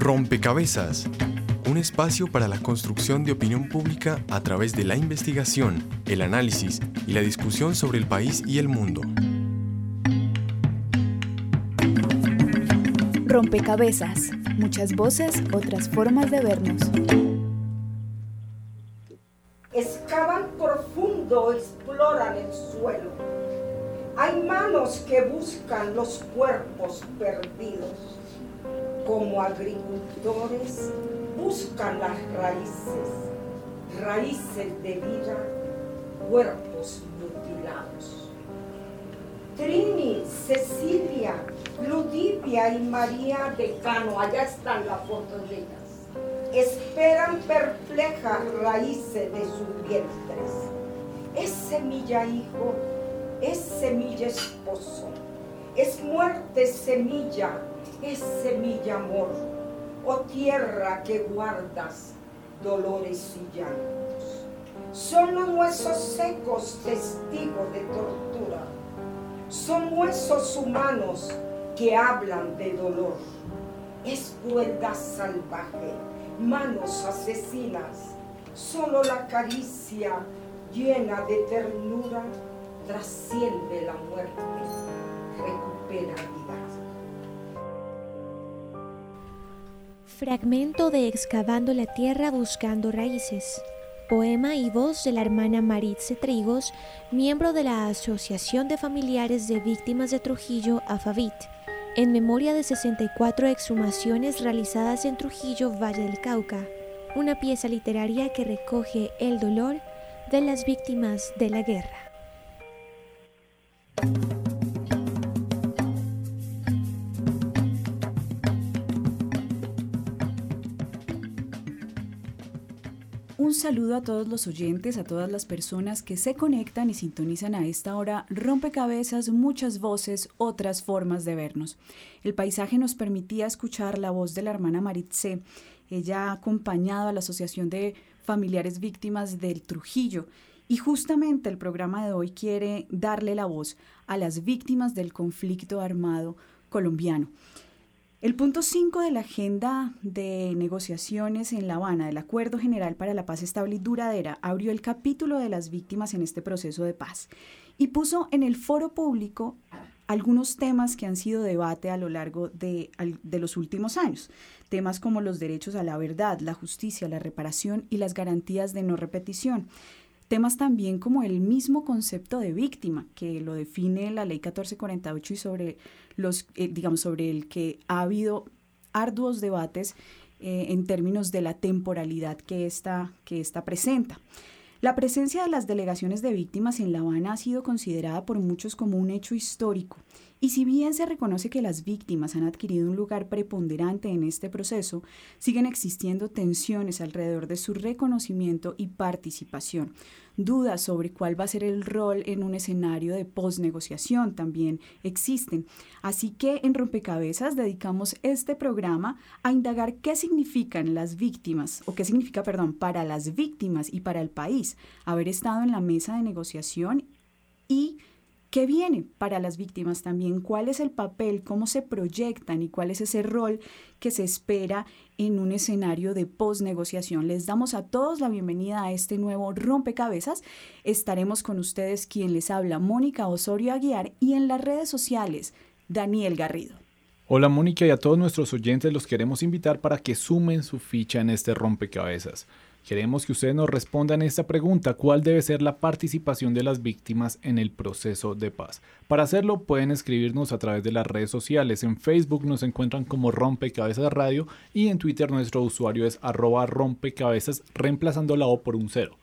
Rompecabezas, un espacio para la construcción de opinión pública a través de la investigación, el análisis y la discusión sobre el país y el mundo. Rompecabezas, muchas voces, otras formas de vernos. Excavan profundo, exploran el suelo. Hay manos que buscan los cuerpos perdidos como agricultores buscan las raíces, raíces de vida, cuerpos mutilados. Trini, Cecilia, Ludivia y María Decano, allá están las fotos de ellas, esperan perplejas raíces de sus vientres. Es semilla hijo, es semilla esposo, es muerte semilla, es semilla amor, o tierra que guardas dolores y llantos. Son los huesos secos testigos de tortura. Son huesos humanos que hablan de dolor. Es crueldad salvaje, manos asesinas. Solo la caricia llena de ternura trasciende la muerte, recupera vida. Fragmento de Excavando la Tierra Buscando Raíces. Poema y voz de la hermana Maritze Trigos, miembro de la Asociación de Familiares de Víctimas de Trujillo, AFAVIT, en memoria de 64 exhumaciones realizadas en Trujillo, Valle del Cauca, una pieza literaria que recoge el dolor de las víctimas de la guerra. Un saludo a todos los oyentes, a todas las personas que se conectan y sintonizan a esta hora rompecabezas, muchas voces, otras formas de vernos. El paisaje nos permitía escuchar la voz de la hermana Maritze. Ella ha acompañado a la Asociación de Familiares Víctimas del Trujillo y justamente el programa de hoy quiere darle la voz a las víctimas del conflicto armado colombiano. El punto 5 de la agenda de negociaciones en La Habana del Acuerdo General para la Paz Estable y Duradera abrió el capítulo de las víctimas en este proceso de paz y puso en el foro público algunos temas que han sido debate a lo largo de, de, los últimos años. Temas como los derechos a la verdad, la justicia, la reparación y las garantías de no repetición. Temas también como el mismo concepto de víctima, que lo define la ley 1448 y sobre los, eh, digamos, sobre el que ha habido arduos debates eh, en términos de la temporalidad que esta, que esta presenta. La presencia de las delegaciones de víctimas en La Habana ha sido considerada por muchos como un hecho histórico, y si bien se reconoce que las víctimas han adquirido un lugar preponderante en este proceso, siguen existiendo tensiones alrededor de su reconocimiento y participación, dudas sobre cuál va a ser el rol en un escenario de posnegociación también existen. Así que en Rompecabezas dedicamos este programa a indagar qué significan las víctimas, o qué significa, perdón, para las víctimas y para el país haber estado en la mesa de negociación y ¿Qué viene para las víctimas también? ¿Cuál es el papel? ¿Cómo se proyectan? ¿Y cuál es ese rol que se espera en un escenario de posnegociación? Les damos a todos la bienvenida a este nuevo rompecabezas. Estaremos con ustedes quien les habla, Mónica Osorio Aguiar, y en las redes sociales, Daniel Garrido. Hola Mónica y a todos nuestros oyentes los queremos invitar para que sumen su ficha en este rompecabezas. Queremos que ustedes nos respondan esta pregunta, ¿cuál debe ser la participación de las víctimas en el proceso de paz? Para hacerlo pueden escribirnos a través de las redes sociales. En Facebook nos encuentran como Rompecabezas Radio y en Twitter nuestro usuario es arroba rompecabezas reemplazando la O por un cero.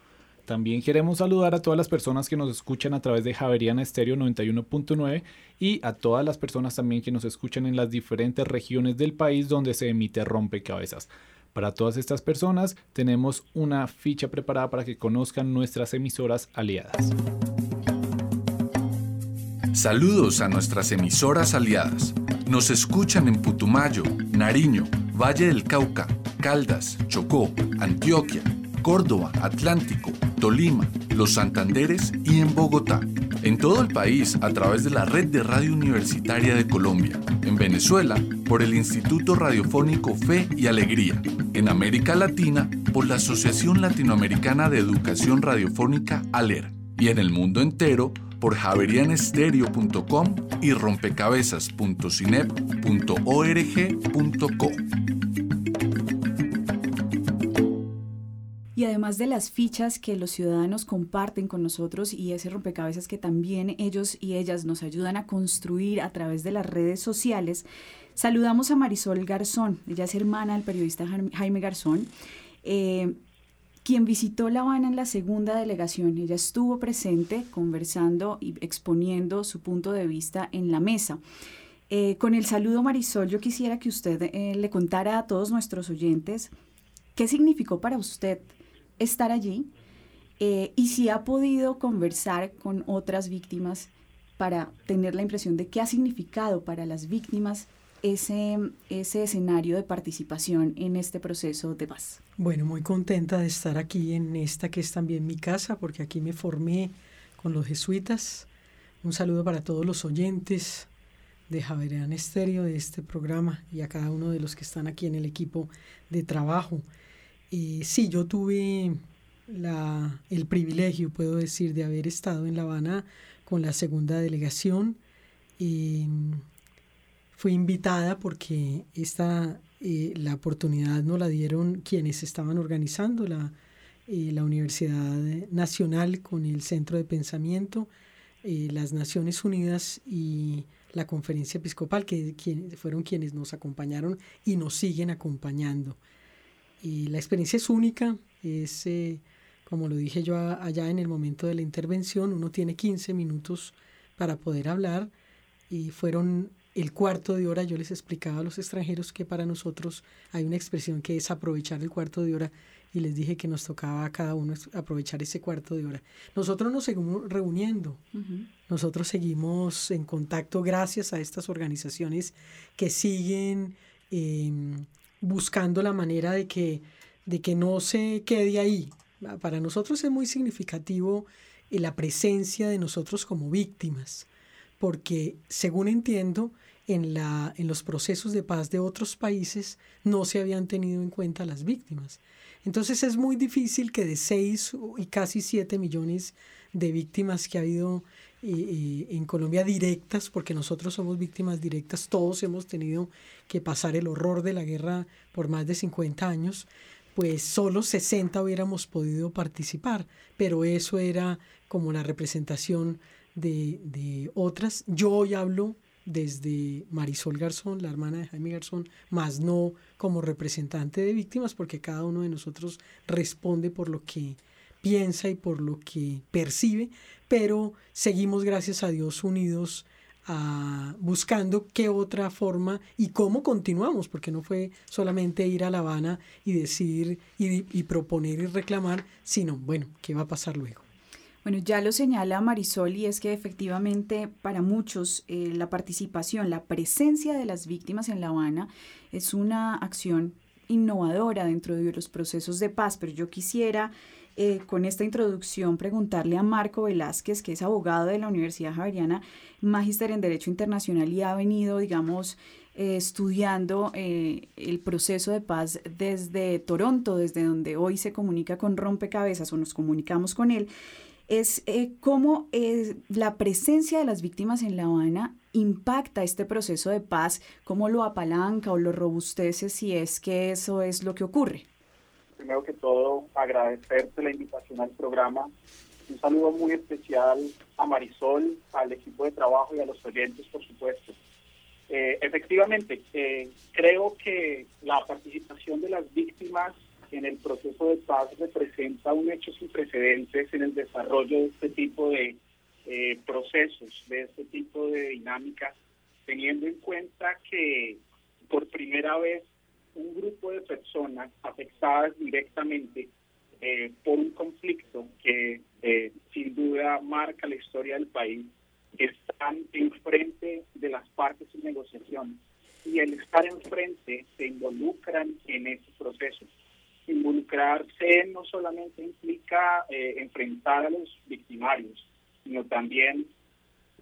También queremos saludar a todas las personas que nos escuchan a través de Javeriana Estéreo 91.9 y a todas las personas también que nos escuchan en las diferentes regiones del país donde se emite Rompecabezas. Para todas estas personas tenemos una ficha preparada para que conozcan nuestras emisoras aliadas. Saludos a nuestras emisoras aliadas. Nos escuchan en Putumayo, Nariño, Valle del Cauca, Caldas, Chocó, Antioquia, Córdoba, Atlántico, Tolima, Los Santanderes y en Bogotá. En todo el país a través de la Red de Radio Universitaria de Colombia. En Venezuela por el Instituto Radiofónico Fe y Alegría. En América Latina por la Asociación Latinoamericana de Educación Radiofónica ALER. Y en el mundo entero por javerianestereo.com y rompecabezas.cinep.org.co. además de las fichas que los ciudadanos comparten con nosotros y ese rompecabezas que también ellos y ellas nos ayudan a construir a través de las redes sociales, saludamos a Marisol Garzón. Ella es hermana del periodista Jaime Garzón. Eh, quien visitó La Habana en la segunda delegación. Ella estuvo presente conversando y exponiendo su punto de vista en la mesa. Eh, con el saludo Marisol, yo quisiera que usted eh, le contara a todos nuestros oyentes qué significó para usted estar allí eh, y si ha podido conversar con otras víctimas para tener la impresión de qué ha significado para las víctimas ese, ese escenario de participación en este proceso de paz. Bueno, muy contenta de estar aquí en esta que es también mi casa, porque aquí me formé con los jesuitas. Un saludo para todos los oyentes de Javerian Estéreo, de este programa, y a cada uno de los que están aquí en el equipo de trabajo. Sí, yo tuve el privilegio, puedo decir, de haber estado en La Habana con la segunda delegación. Fui invitada porque esta, eh, la oportunidad nos la dieron quienes estaban organizando la, eh, la Universidad Nacional con el Centro de Pensamiento, eh, las Naciones Unidas y la Conferencia Episcopal, que, fueron quienes nos acompañaron y nos siguen acompañando. Y la experiencia es única, es, eh, como lo dije yo allá en el momento de la intervención, uno tiene 15 minutos para poder hablar y fueron el cuarto de hora, yo les explicaba a los extranjeros que para nosotros hay una expresión que es aprovechar el cuarto de hora y les dije que nos tocaba a cada uno aprovechar ese cuarto de hora. Nosotros nos seguimos reuniendo, nosotros seguimos en contacto gracias a estas organizaciones que siguen em, buscando la manera de que, de que no se quede ahí. Para nosotros es muy significativo eh, la presencia de nosotros como víctimas, porque según entiendo, en, la, en los procesos de paz de otros países no se habían tenido en cuenta las víctimas. Entonces es muy difícil que de 6 y casi 7 millones de víctimas que ha habido en Colombia directas, porque nosotros somos víctimas directas, todos hemos tenido que pasar el horror de la guerra por más de 50 años, pues solo 60 hubiéramos podido participar, pero eso era como la representación de, de otras. Yo hoy hablo desde Marisol Garzón, la hermana de Jaime Garzón, más no como representante de víctimas, porque cada uno de nosotros responde por lo que piensa y por lo que percibe, pero seguimos, gracias a Dios, unidos a, buscando qué otra forma y cómo continuamos, porque no fue solamente ir a La Habana y decir y, y proponer y reclamar, sino, bueno, ¿qué va a pasar luego? Bueno, ya lo señala Marisol y es que efectivamente para muchos eh, la participación, la presencia de las víctimas en La Habana es una acción innovadora dentro de los procesos de paz, pero yo quisiera eh, con esta introducción preguntarle a Marco Velázquez, que es abogado de la Universidad Javeriana, magíster en Derecho Internacional y ha venido, digamos, eh, estudiando eh, el proceso de paz desde Toronto, desde donde hoy se comunica con Rompecabezas o nos comunicamos con él, es cómo la presencia de las víctimas en La Habana impacta este proceso de paz, cómo lo apalanca o lo robustece si es que eso es lo que ocurre primero que todo agradecerte la invitación al programa. Un saludo muy especial a Marisol, al equipo de trabajo y a los oyentes, por supuesto. Eh, efectivamente, eh, creo que la participación de las víctimas en el proceso de paz representa un hecho sin precedentes en el desarrollo de este tipo de eh, procesos, de este tipo de dinámicas, teniendo en cuenta que por primera vez un grupo de personas afectadas directamente eh, por un conflicto que eh, sin duda marca la historia del país, están enfrente de las partes en negociación y el estar enfrente se involucran en ese proceso. Involucrarse no solamente implica eh, enfrentar a los victimarios, sino también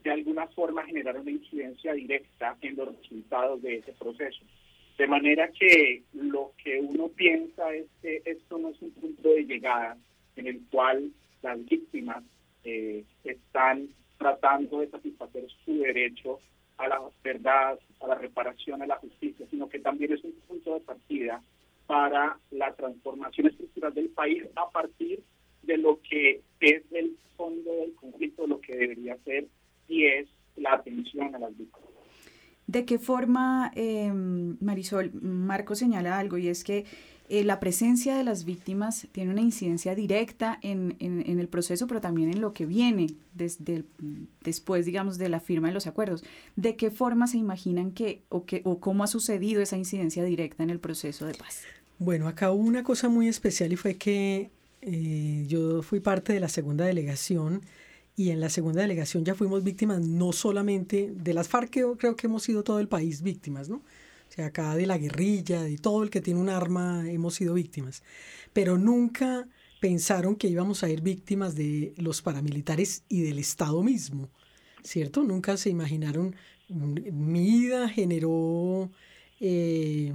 de alguna forma generar una incidencia directa en los resultados de ese proceso. De manera que lo que uno piensa es que esto no es un punto de llegada en el cual las víctimas eh, están tratando de satisfacer su derecho a la verdad, a la reparación, a la justicia, sino que también es un punto de partida para la transformación estructural del país a partir de lo que es el fondo del conflicto, lo que debería ser y es la atención a las víctimas. ¿De qué forma, em, Marisol, Marco señala algo y es que eh, la presencia de las víctimas tiene una incidencia directa en, en, el proceso, pero también en lo que viene desde después, digamos, de la firma de los acuerdos. ¿De qué forma se imaginan que o, que, o cómo ha sucedido esa incidencia directa en el proceso de paz? Bueno, acá hubo una cosa muy especial y fue que eh, yo fui parte de la segunda delegación y en la segunda delegación ya fuimos víctimas no solamente de las FARC, creo que hemos sido todo el país víctimas, ¿no? O sea, acá de la guerrilla, de todo el que tiene un arma, hemos sido víctimas. Pero nunca pensaron que íbamos a ir víctimas de los paramilitares y del Estado mismo, ¿cierto? Nunca se imaginaron. Mi vida generó eh,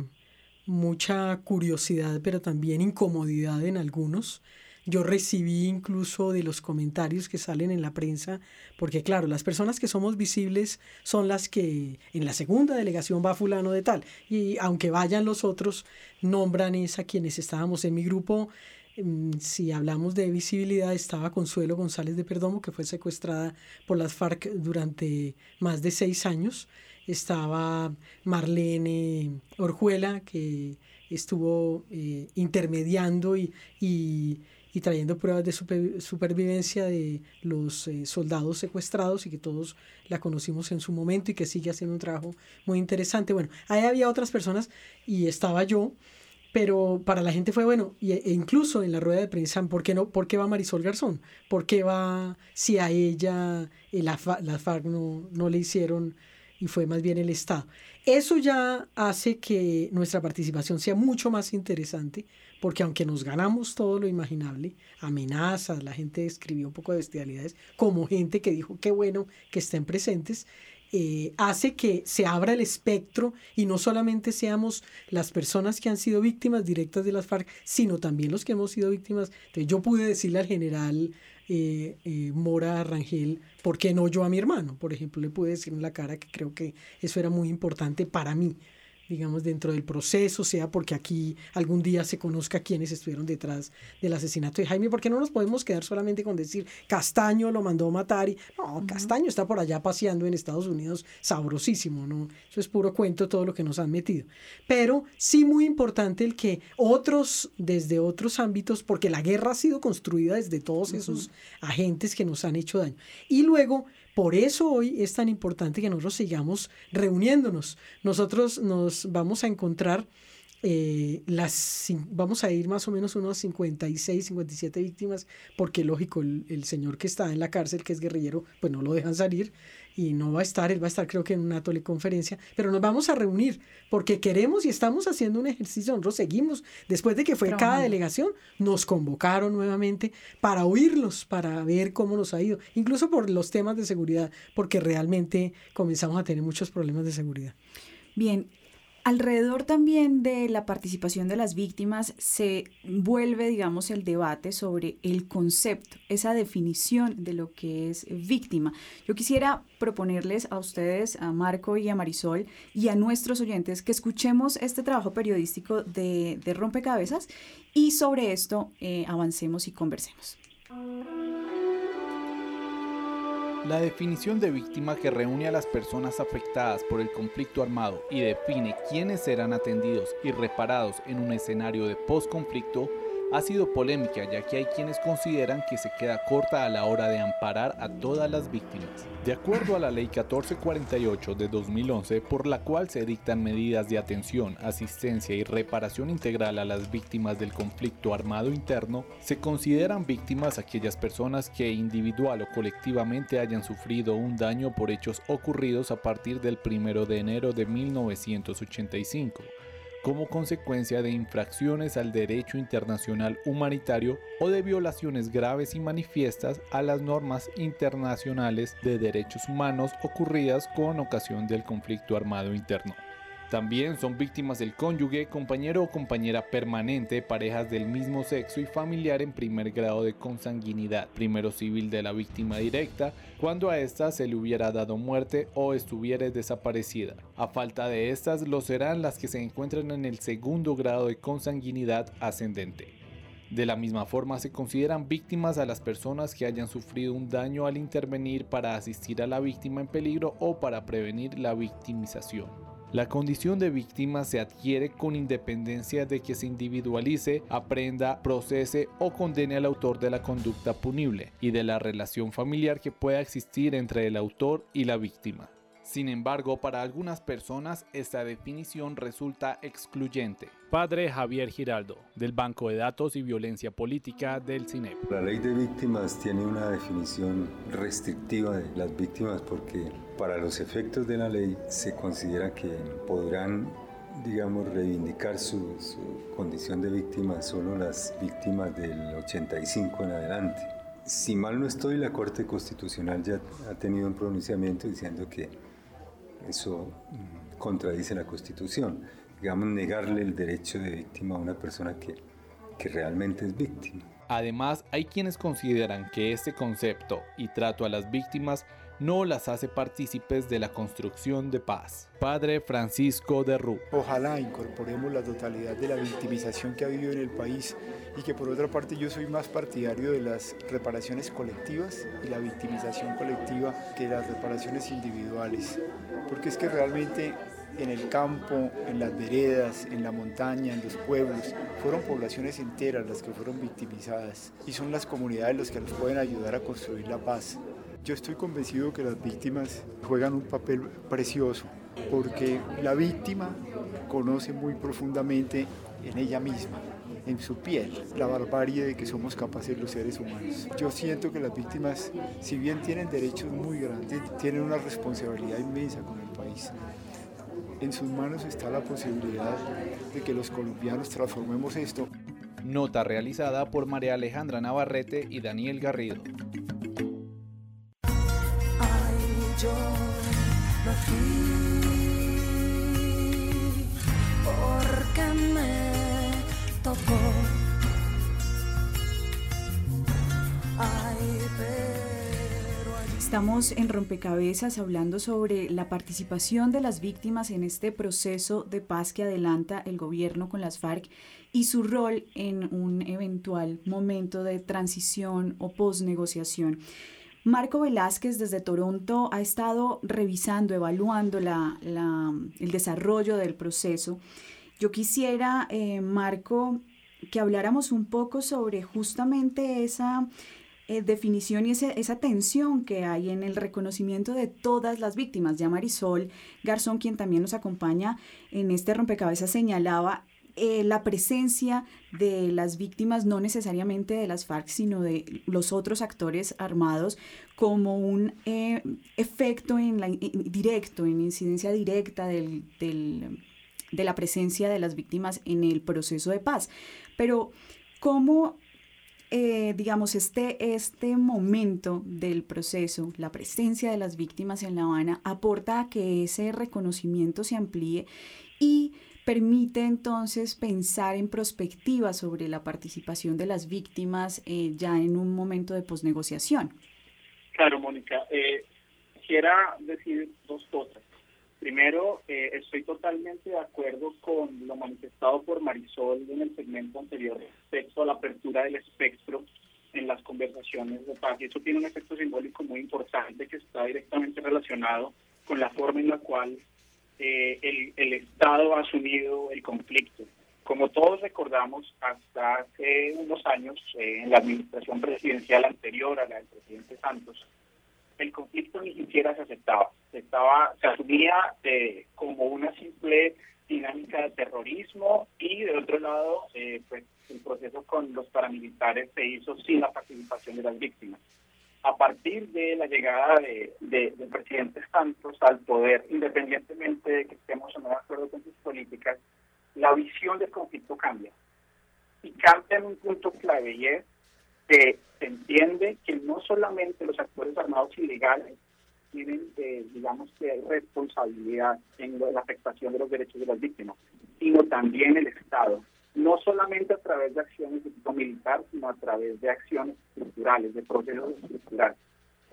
mucha curiosidad, pero también incomodidad en algunos yo recibí incluso de los comentarios que salen en la prensa, porque claro, las personas que somos visibles son las que en la segunda delegación va fulano de tal, y aunque vayan los otros, nombran es a quienes estábamos en mi grupo. Mm, si hablamos de visibilidad, estaba Consuelo González de Perdomo, que fue secuestrada por las FARC durante más de seis años. Estaba Marlene Orjuela, que estuvo eh, intermediando y, y y trayendo pruebas de supervivencia de los eh, soldados secuestrados y que todos la conocimos en su momento y que sigue haciendo un trabajo muy interesante. Bueno, ahí había otras personas y estaba yo, pero para la gente fue bueno, y, e incluso en la rueda de prensa, ¿por qué, no, ¿por qué va Marisol Garzón? ¿Por qué va si a ella eh, la, FARC no, no le hicieron y fue más bien el Estado? Eso ya hace que nuestra participación sea mucho más interesante porque aunque nos ganamos todo lo imaginable, amenazas, la gente escribió un poco de bestialidades, como gente que dijo qué bueno que estén presentes, eh, hace que se abra el espectro y no solamente seamos las personas que han sido víctimas directas de las FARC, sino también los que hemos sido víctimas. Entonces yo pude decirle al general eh, eh, Mora Rangel, ¿por qué no yo a mi hermano? Por ejemplo, le pude decir en la cara que creo que eso era muy importante para mí digamos, dentro del proceso, sea porque aquí algún día se conozca quiénes estuvieron detrás del asesinato de Jaime, porque no nos podemos quedar solamente con decir Castaño lo mandó a matar y no, Castaño está por allá paseando en Estados Unidos, sabrosísimo, ¿no? Eso es puro cuento todo lo que nos han metido. Pero sí muy importante el que otros, desde otros ámbitos, porque la guerra ha sido construida desde todos esos agentes que nos han hecho daño. Y luego por eso hoy es tan importante que nosotros sigamos reuniéndonos. Nosotros nos vamos a encontrar eh, las, vamos a ir más o menos unos 56, 57 víctimas, porque lógico, el, señor que está en la cárcel, que es guerrillero, pues no lo dejan salir y no va a estar, él va a estar creo que en una conferencia, pero nos vamos a reunir porque queremos y estamos haciendo un ejercicio, nosotros seguimos, después de que fue cada delegación, nos convocaron nuevamente para oírlos, para ver cómo nos ha ido, incluso por los temas de seguridad, porque realmente comenzamos a tener muchos problemas de seguridad. Bien, Alrededor también de la participación de las víctimas se vuelve, digamos, el debate sobre el concepto, esa definición de lo que es víctima. Yo quisiera proponerles a ustedes, a Marco y a Marisol y a nuestros oyentes que escuchemos este trabajo periodístico de, Rompecabezas y sobre esto eh, avancemos y conversemos. La definición de víctima que reúne a las personas afectadas por el conflicto armado y define quiénes serán atendidos y reparados en un escenario de post-conflicto ha sido polémica ya que hay quienes consideran que se queda corta a la hora de amparar a todas las víctimas. De acuerdo a la Ley 1448 de 2011, por la cual se dictan medidas de atención, asistencia y reparación integral a las víctimas del conflicto armado interno, se consideran víctimas aquellas personas que individual o colectivamente hayan sufrido un daño por hechos ocurridos a partir del 1 de enero de 1985 como consecuencia de infracciones al derecho internacional humanitario o de violaciones graves y manifiestas a las normas internacionales de derechos humanos ocurridas con ocasión del conflicto armado interno. También son víctimas del cónyuge, compañero o compañera permanente, parejas del mismo sexo y familiar en primer grado de consanguinidad, primero civil de la víctima directa, cuando a ésta se le hubiera dado muerte o estuviera desaparecida. A falta de estas, lo serán las que se encuentran en el segundo grado de consanguinidad ascendente. De la misma forma se consideran víctimas a las personas que hayan sufrido un daño al intervenir para asistir a la víctima en peligro o para prevenir la victimización. La condición de víctima se adquiere con independencia de que se individualice, aprenda, procese o condene al autor de la conducta punible y de la relación familiar que pueda existir entre el autor y la víctima. Sin embargo, para algunas personas esta definición resulta excluyente. Padre Javier Giraldo, del Banco de Datos y Violencia Política del CINEP. La ley de víctimas tiene una definición restrictiva de las víctimas porque para los efectos de la ley se considera que podrán digamos, reivindicar su, su condición de víctima solo las víctimas del 85 en adelante. Si mal no estoy, la Corte Constitucional ya ha tenido un pronunciamiento diciendo que eso mm, contradice la Constitución. Digamos, negarle el derecho de víctima a una persona que, que realmente es víctima. Además, hay quienes consideran que este concepto y trato a las víctimas no las hace partícipes de la construcción de paz. Padre Francisco de Ru. Ojalá incorporemos la totalidad de la victimización que ha vivido en el país y que por otra parte yo soy más partidario de las reparaciones colectivas y la victimización colectiva que las reparaciones individuales. Porque es que realmente en el campo, en las veredas, en la montaña, en los pueblos. Fueron poblaciones enteras las que fueron victimizadas y son las comunidades las que nos pueden ayudar a construir la paz. Yo estoy convencido que las víctimas juegan un papel precioso porque la víctima conoce muy profundamente en ella misma, en su piel, la barbarie de que somos capaces los seres humanos. Yo siento que las víctimas, si bien tienen derechos muy grandes, tienen una responsabilidad inmensa con el país. En sus manos está la posibilidad de que los colombianos transformemos esto. Nota realizada por María Alejandra Navarrete y Daniel Garrido. Yo fui porque me tocó. Estamos en Rompecabezas hablando sobre la participación de las víctimas en este proceso de paz que adelanta el gobierno con las FARC y su rol en un eventual momento de transición o posnegociación. Marco Velázquez desde Toronto ha estado revisando, evaluando el desarrollo del proceso. Yo quisiera, eh, Marco, que habláramos un poco sobre justamente esa eh, definición y esa tensión que hay en el reconocimiento de todas las víctimas. Ya Marisol Garzón, quien también nos acompaña en este rompecabezas, señalaba eh, la presencia de las víctimas, no necesariamente de las FARC, sino de los otros actores armados, como un eh, efecto en la, directo, en incidencia directa del, de la presencia de las víctimas en el proceso de paz. Pero, ¿cómo eh, digamos, este, este momento del proceso, la presencia de las víctimas en La Habana, aporta a que ese reconocimiento se amplíe y permite entonces pensar en perspectiva sobre la participación de las víctimas eh, ya en un momento de posnegociación. Claro, Mónica. Eh, quisiera decir dos cosas. Primero, eh, estoy totalmente de acuerdo con lo manifestado por Marisol en el segmento anterior respecto a la apertura del espectro en las conversaciones de paz. Y eso tiene un efecto simbólico muy importante que está directamente relacionado con la forma en la cual eh, el, el Estado ha asumido el conflicto. Como todos recordamos, hasta hace unos años, eh, en la administración presidencial anterior a la del presidente Santos, el conflicto ni siquiera se aceptaba. Se, estaba, se asumía eh, como una simple dinámica de terrorismo y de otro lado, pues el proceso con los paramilitares se hizo sin la participación de las víctimas a partir de la llegada de, del presidente Santos al poder, independientemente de que estemos o no de acuerdo con sus políticas, la dimensión del conflicto cambia. Y cambia en un punto clave y es que se entiende que no solamente los actores armados ilegales tienen, eh, digamos, que responsabilidad en la afectación de los derechos de las víctimas, sino también el Estado, no solamente a través de acciones de tipo militar, sino a través de acciones estructurales, de procesos estructurales.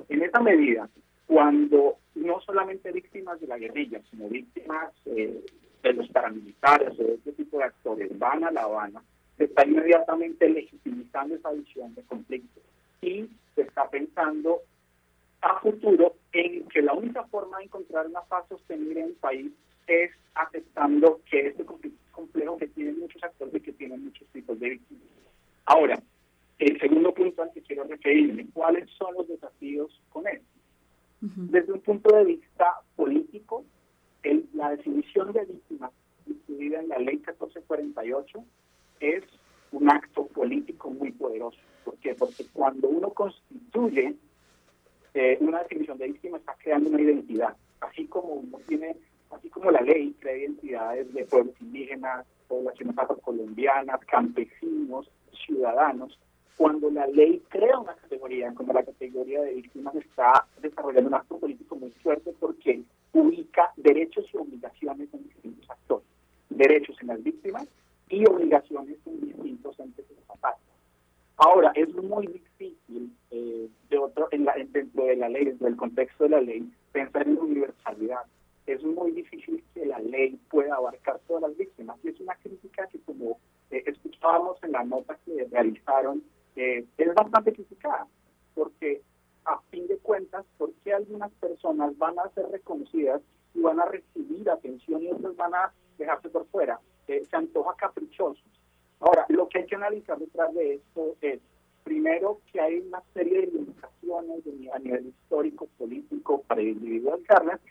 En esa medida, cuando no solamente víctimas de la guerrilla, sino víctimas eh, de los paramilitares o de este tipo de actores van a La Habana, se está inmediatamente legitimizando esa visión de conflicto y se está pensando a futuro en que la única forma de encontrar una paz sostenible en el país es aceptando que este conflicto complejo, que tiene muchos actores y que tiene muchos tipos de víctimas. Ahora, el segundo punto al que quiero referirme, ¿cuáles son los desafíos con él? Desde un punto de vista político, la definición de víctima incluida en la ley 1448 es un acto político muy poderoso. ¿Por qué? Porque cuando uno constituye eh, una definición de víctima está creando una identidad, así como uno tiene, así como la ley crea identidades de pueblos indígenas, poblaciones afrocolombianas, campesinos, ciudadanos, cuando la ley crea una categoría como la categoría de víctimas está desarrollando un acto político muy fuerte porque ubica derechos y obligaciones en distintos actores, derechos en las víctimas y obligaciones en distintos entes estatales. Ahora, es muy difícil eh, de otro, en la, dentro de la ley, dentro del contexto de la ley, pensar en universalidad. Es muy difícil que la ley pueda abarcar todas las víctimas. Y es una crítica que, como eh, escuchábamos en la nota que realizaron, eh, es bastante criticada, porque a fin de cuentas, ¿por qué algunas personas van a ser reconocidas y van a recibir atención y otras van a dejarse por fuera? se antoja caprichoso. Ahora, lo que hay que analizar detrás de esto es, primero, que hay una serie de limitaciones a nivel histórico, político, para individualizarlas,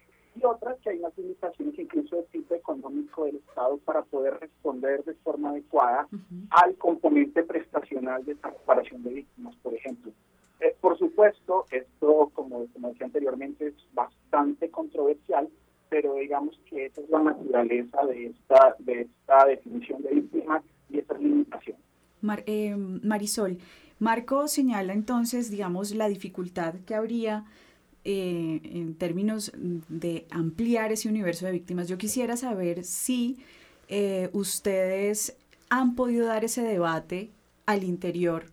y otras que hay unas limitaciones incluso de tipo económico del Estado para poder responder de forma adecuada al componente prestacional de esta reparación de víctimas, por ejemplo. Eh, por supuesto, esto, como, como decía anteriormente, es bastante controversial, pero digamos que esa es la naturaleza de esta, de esta definición de víctima y esta limitación. Eh, Marisol, Marco señala entonces, digamos, la dificultad que habría eh, en términos de ampliar ese universo de víctimas. Yo quisiera saber si eh, ustedes han podido dar ese debate al interior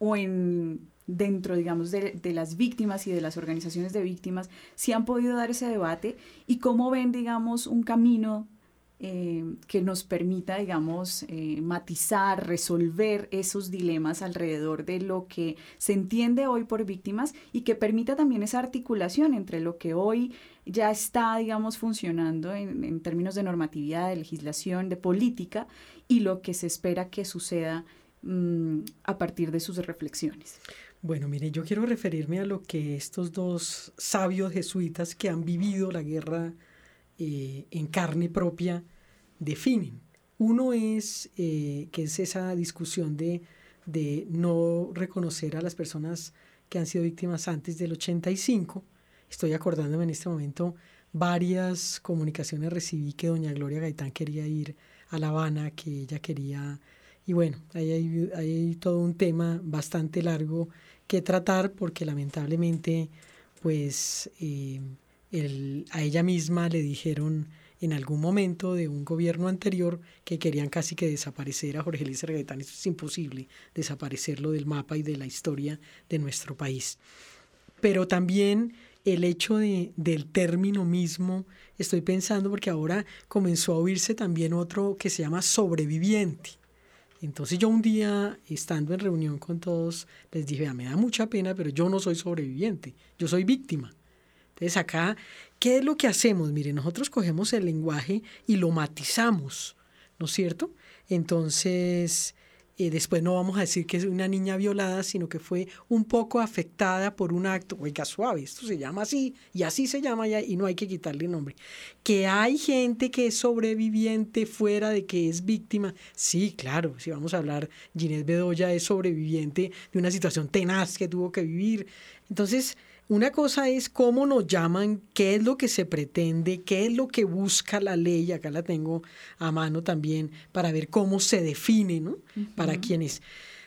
o en dentro, digamos, de, las víctimas y de las organizaciones de víctimas, si han podido dar ese debate y cómo ven, digamos, un camino eh, que nos permita, digamos, eh, matizar, resolver esos dilemas alrededor de lo que se entiende hoy por víctimas y que permita también esa articulación entre lo que hoy ya está, digamos, funcionando en, términos de normatividad, de legislación, de política y lo que se espera que suceda mm, a partir de sus reflexiones. Bueno, mire, yo quiero referirme a lo que estos dos sabios jesuitas que han vivido la guerra eh, en carne propia definen. Uno es eh, que es esa discusión de, de no reconocer a las personas que han sido víctimas antes del 85. Estoy acordándome en este momento varias comunicaciones recibí que doña Gloria Gaitán quería ir a La Habana, que ella quería... Y bueno, ahí hay, hay todo un tema bastante largo que tratar porque lamentablemente pues eh, a ella misma le dijeron en algún momento de un gobierno anterior que querían casi que desaparecer a Jorge Luis Gaitán. Eso es imposible, desaparecerlo del mapa y de la historia de nuestro país. Pero también el hecho de, del término mismo, estoy pensando porque ahora comenzó a oírse también otro que se llama sobreviviente. Entonces yo un día, estando en reunión con todos, les dije, me da mucha pena, pero yo no soy sobreviviente, yo soy víctima. Entonces acá, ¿qué es lo que hacemos? Mire, nosotros cogemos el lenguaje y lo matizamos, ¿no es cierto? Entonces, y después no vamos a decir que es una niña violada, sino que fue un poco afectada por un acto, oiga, suave, esto se llama así, y así se llama ya, y no hay que quitarle nombre. Que hay gente que es sobreviviente fuera de que es víctima, sí, claro, si vamos a hablar, Ginés Bedoya es sobreviviente de una situación tenaz que tuvo que vivir. Entonces, una cosa es cómo nos llaman, qué es lo que se pretende, qué es lo que busca la ley, acá la tengo a mano también, para ver cómo se define, ¿no? Para quién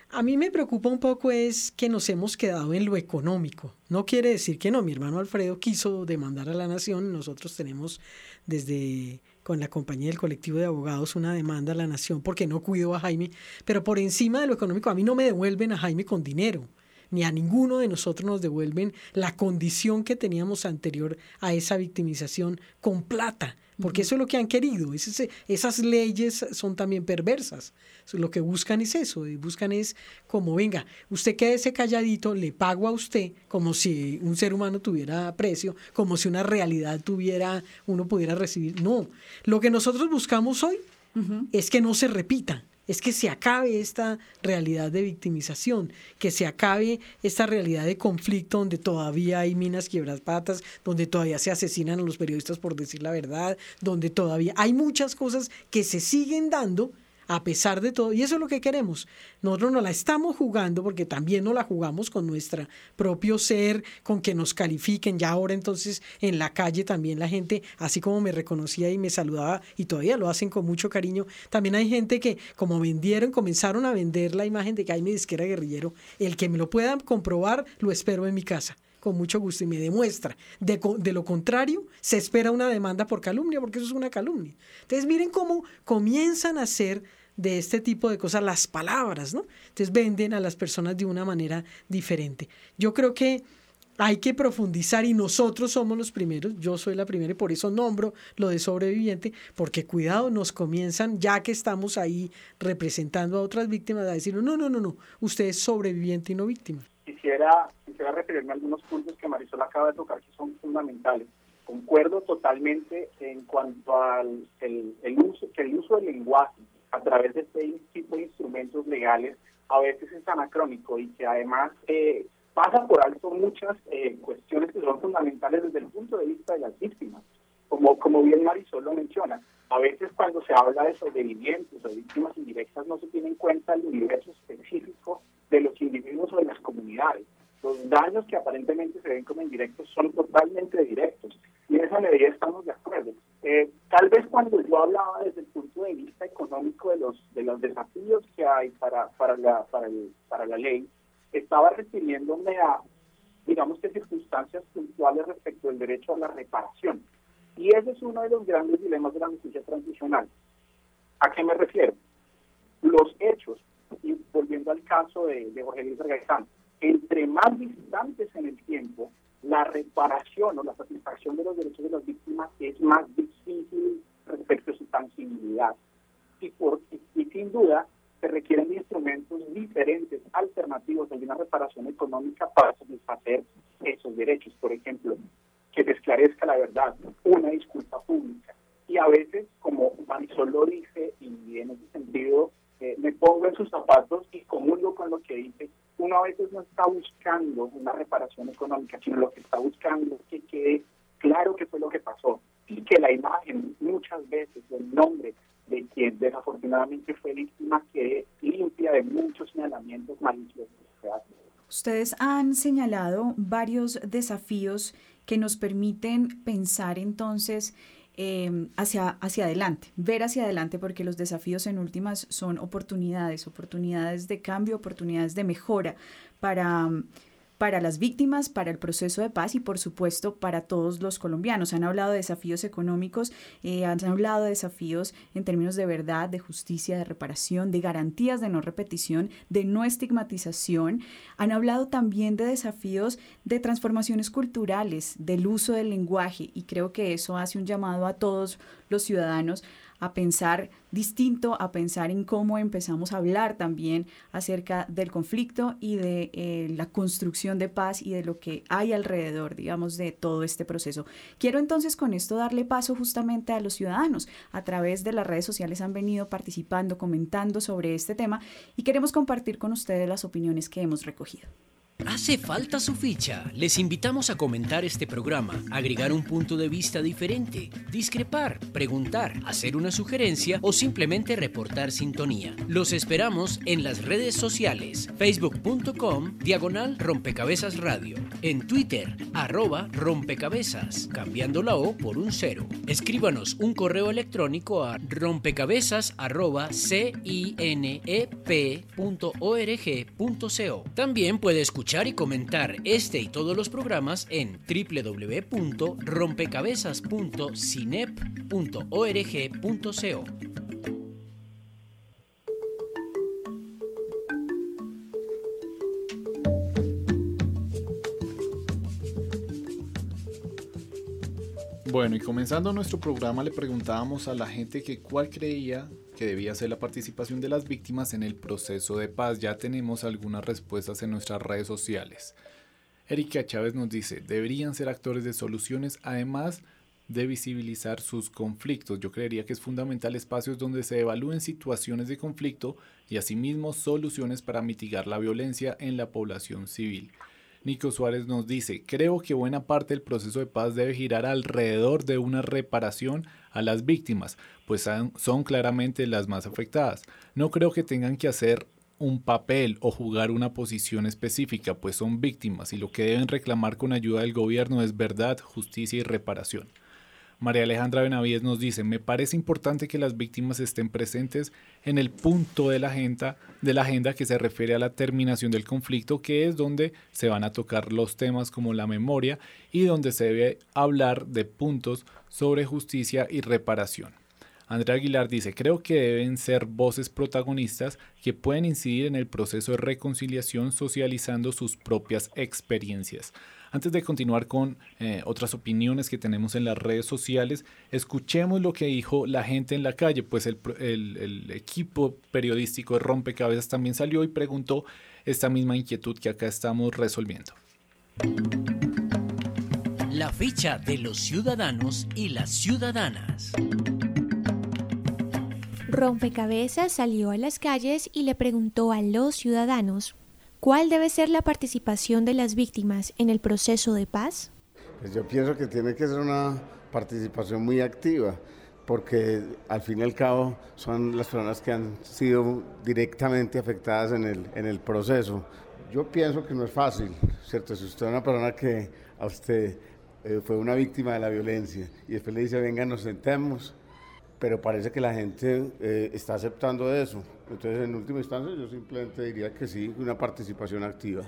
A mí me preocupa un poco es que nos hemos quedado en lo económico. No quiere decir que no, mi hermano Alfredo quiso demandar a la nación, nosotros tenemos desde con la compañía del colectivo de abogados una demanda a la nación porque no cuido a Jaime, pero por encima de lo económico a mí no me devuelven a Jaime con dinero ni a ninguno de nosotros nos devuelven la condición que teníamos anterior a esa victimización con plata, porque eso es lo que han querido. esas leyes son también perversas. Lo que buscan es eso, buscan es como, venga, usted ese calladito, le pago a usted como si un ser humano tuviera precio, como si una realidad tuviera, uno pudiera recibir. No, lo que nosotros buscamos hoy es que no se repita es que se acabe esta realidad de victimización, que se acabe esta realidad de conflicto donde todavía hay minas quiebras patas, donde todavía se asesinan a los periodistas por decir la verdad, donde todavía hay muchas cosas que se siguen dando a pesar de todo. Y eso es lo que queremos. Nosotros no la estamos jugando porque también no la jugamos con nuestro propio ser, con que nos califiquen. Ya ahora entonces en la calle también la gente, así como me reconocía y me saludaba y todavía lo hacen con mucho cariño, también hay gente que como vendieron, comenzaron a vender la imagen de que hay mi disquera guerrillero. El que me lo pueda comprobar, lo espero en mi casa con mucho gusto y me demuestra. De, lo contrario, se espera una demanda por calumnia, porque eso es una calumnia. Entonces, miren cómo comienzan a hacer de este tipo de cosas las palabras, ¿no? Entonces, venden a las personas de una manera diferente. Yo creo que hay que profundizar y nosotros somos los primeros, yo soy la primera y por eso nombro lo de sobreviviente, porque cuidado, nos comienzan, ya que estamos ahí representando a otras víctimas, a decir, no, no, no, no, usted es sobreviviente y no víctima quisiera, quisiera referirme a algunos puntos que Marisol acaba de tocar que son fundamentales. Concuerdo totalmente en cuanto al el, uso, que el uso del lenguaje a través de este tipo de instrumentos legales a veces es anacrónico y que además eh, pasa por alto muchas eh, cuestiones que son fundamentales desde el punto de vista de las víctimas. Como, como bien Marisol lo menciona, a veces cuando se habla de sobrevivientes o víctimas indirectas no se tiene en cuenta el universo específico de los individuos o de las comunidades. Los daños que aparentemente se ven como indirectos son totalmente directos y en esa medida estamos de acuerdo. Eh, tal vez cuando yo hablaba desde el punto de vista económico de los de los desafíos que hay para para la para, el, para la ley, estaba refiriéndome a digamos que circunstancias puntuales respecto del derecho a la reparación. Y ese es uno de los grandes dilemas de la justicia transicional. ¿A qué me refiero? Los hechos y volviendo al caso de, de Jorge Luis Gaitán, entre más distantes en el tiempo, la reparación o la satisfacción de los derechos de las víctimas es más difícil respecto a su tangibilidad. Y, por, y, sin duda se requieren instrumentos diferentes, alternativos de una reparación económica para satisfacer esos derechos. Por ejemplo, que se esclarezca la verdad, una disculpa pública. Y a veces, como Marisol lo dice, y en ese sentido eh, me pongo en sus zapatos y comulgo con lo que dice, uno a veces no está buscando una reparación económica, sino lo que está buscando es que quede claro qué fue lo que pasó y que la imagen muchas veces el nombre de quien desafortunadamente fue víctima quede limpia de muchos señalamientos maliciosos. Ustedes han señalado varios desafíos que nos permiten pensar entonces Em, hacia, hacia adelante, ver hacia adelante porque los desafíos en últimas son oportunidades, oportunidades de cambio, oportunidades de mejora para para las víctimas, para el proceso de paz y por supuesto para todos los colombianos. Han hablado de desafíos económicos, eh, han hablado de desafíos en términos de verdad, de justicia, de reparación, de garantías de no repetición, de no estigmatización. Han hablado también de desafíos de transformaciones culturales, del uso del lenguaje y creo que eso hace un llamado a todos los ciudadanos a pensar distinto, a pensar en cómo empezamos a hablar también acerca del conflicto y de eh, la construcción de paz y de lo que hay alrededor, digamos, de todo este proceso. Quiero entonces con esto darle paso justamente a los ciudadanos. A través de las redes sociales han venido participando, comentando sobre este tema y queremos compartir con ustedes las opiniones que hemos recogido. ¿Hace falta su ficha? Les invitamos a comentar este programa, agregar un punto de vista diferente, discrepar, preguntar, hacer una sugerencia o simplemente reportar sintonía. Los esperamos en las redes sociales, facebook.com, diagonal rompecabezas radio, en Twitter, arroba rompecabezas, cambiando la O por un cero. Escríbanos un correo electrónico a rompecabezas arroba. También puede escuchar escuchar y comentar este y todos los programas en www.rompecabezas.cinep.org.co. Bueno, y comenzando nuestro programa le preguntábamos a la gente que cuál creía que debía ser la participación de las víctimas en el proceso de paz. Ya tenemos algunas respuestas en nuestras redes sociales. Erika Chávez nos dice, deberían ser actores de soluciones, además de visibilizar sus conflictos. Yo creería que es fundamental espacios donde se evalúen situaciones de conflicto y asimismo soluciones para mitigar la violencia en la población civil. Nico Suárez nos dice, creo que buena parte del proceso de paz debe girar alrededor de una reparación a las víctimas, pues son claramente las más afectadas. No creo que tengan que hacer un papel o jugar una posición específica, pues son víctimas y lo que deben reclamar con ayuda del gobierno es verdad, justicia y reparación. María Alejandra Benavides nos dice, me parece importante que las víctimas estén presentes en el punto de la, agenda, de la agenda que se refiere a la terminación del conflicto, que es donde se van a tocar los temas como la memoria y donde se debe hablar de puntos sobre justicia y reparación. Andrea Aguilar dice, creo que deben ser voces protagonistas que pueden incidir en el proceso de reconciliación socializando sus propias experiencias. Antes de continuar con eh, otras opiniones que tenemos en las redes sociales, escuchemos lo que dijo la gente en la calle, pues el, el equipo periodístico de Rompecabezas también salió y preguntó esta misma inquietud que acá estamos resolviendo. La ficha de los ciudadanos y las ciudadanas. Rompecabezas salió a las calles y le preguntó a los ciudadanos ¿Cuál debe ser la participación de las víctimas en el proceso de paz? Pues yo pienso que tiene que ser una participación muy activa, porque al fin y al cabo son las personas que han sido directamente afectadas en el, en el proceso. Yo pienso que no es fácil, ¿cierto? Si usted es una persona que a usted eh, fue una víctima de la violencia y después le dice, venga, nos sentemos, pero parece que la gente eh, está aceptando eso. Entonces, en última instancia, yo simplemente diría que sí, una participación activa.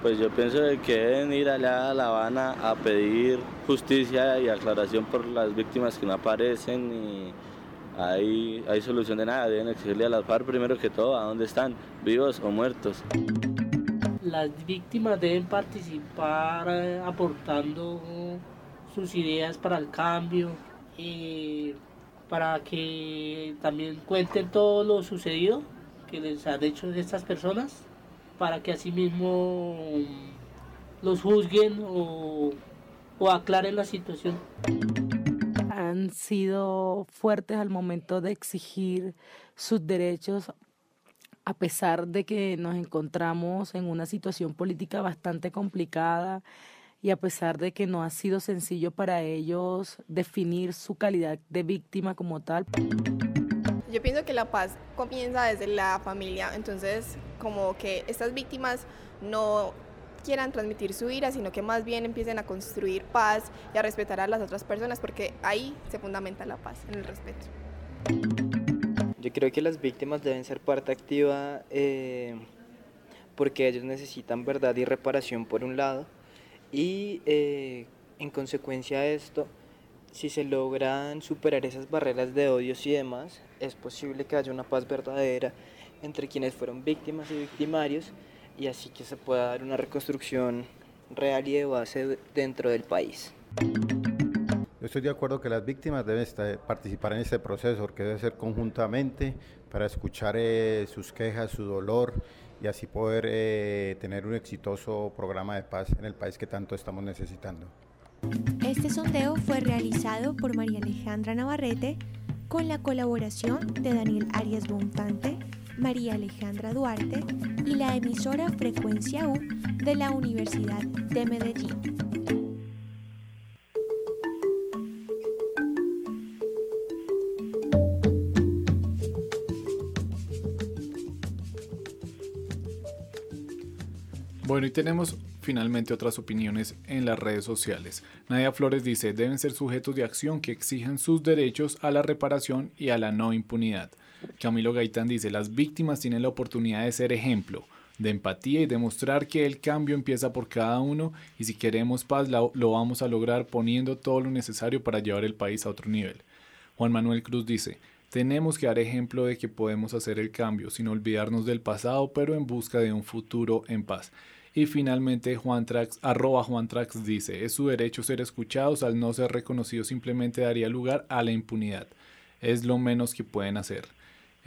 Pues yo pienso que deben ir allá a La Habana a pedir justicia y aclaración por las víctimas que no aparecen y hay, hay solución de nada. Deben exigirle a las FARC primero que todo a dónde están, vivos o muertos. Las víctimas deben participar eh, aportando sus ideas para el cambio, y para que también cuenten todo lo sucedido que les han hecho estas personas, para que asimismo los juzguen o aclaren la situación. Han sido fuertes al momento de exigir sus derechos a pesar de que nos encontramos en una situación política bastante complicada y a pesar de que no ha sido sencillo para ellos definir su calidad de víctima como tal. Yo pienso que la paz comienza desde la familia, entonces como que estas víctimas no quieran transmitir su ira, sino que más bien empiecen a construir paz y a respetar a las otras personas, porque ahí se fundamenta la paz, en el respeto. Yo creo que las víctimas deben ser parte activa eh, porque ellos necesitan verdad y reparación por un lado, y eh, en consecuencia de esto, si se logran superar esas barreras de odios y demás, es posible que haya una paz verdadera entre quienes fueron víctimas y victimarios y así que se pueda dar una reconstrucción real y de base dentro del país. Yo estoy de acuerdo que las víctimas deben participar en este proceso, porque debe ser conjuntamente para escuchar eh, sus quejas, su dolor y así poder eh, tener un exitoso programa de paz en el país que tanto estamos necesitando. Este sondeo fue realizado por María Alejandra Navarrete con la colaboración de Daniel Arias Bontante, María Alejandra Duarte y la emisora Frecuencia U de la Universidad de Medellín. Bueno, y tenemos finalmente otras opiniones en las redes sociales. Nadia Flores dice, deben ser sujetos de acción que exijan sus derechos a la reparación y a la no impunidad. Camilo Gaitán dice, las víctimas tienen la oportunidad de ser ejemplo de empatía y demostrar que el cambio empieza por cada uno y si queremos paz lo, vamos a lograr poniendo todo lo necesario para llevar el país a otro nivel. Juan Manuel Cruz dice, tenemos que dar ejemplo de que podemos hacer el cambio sin olvidarnos del pasado pero en busca de un futuro en paz. Y finalmente Juan Trax, arroba Juan Trax dice, es su derecho ser escuchados, al no ser reconocidos simplemente daría lugar a la impunidad. Es lo menos que pueden hacer.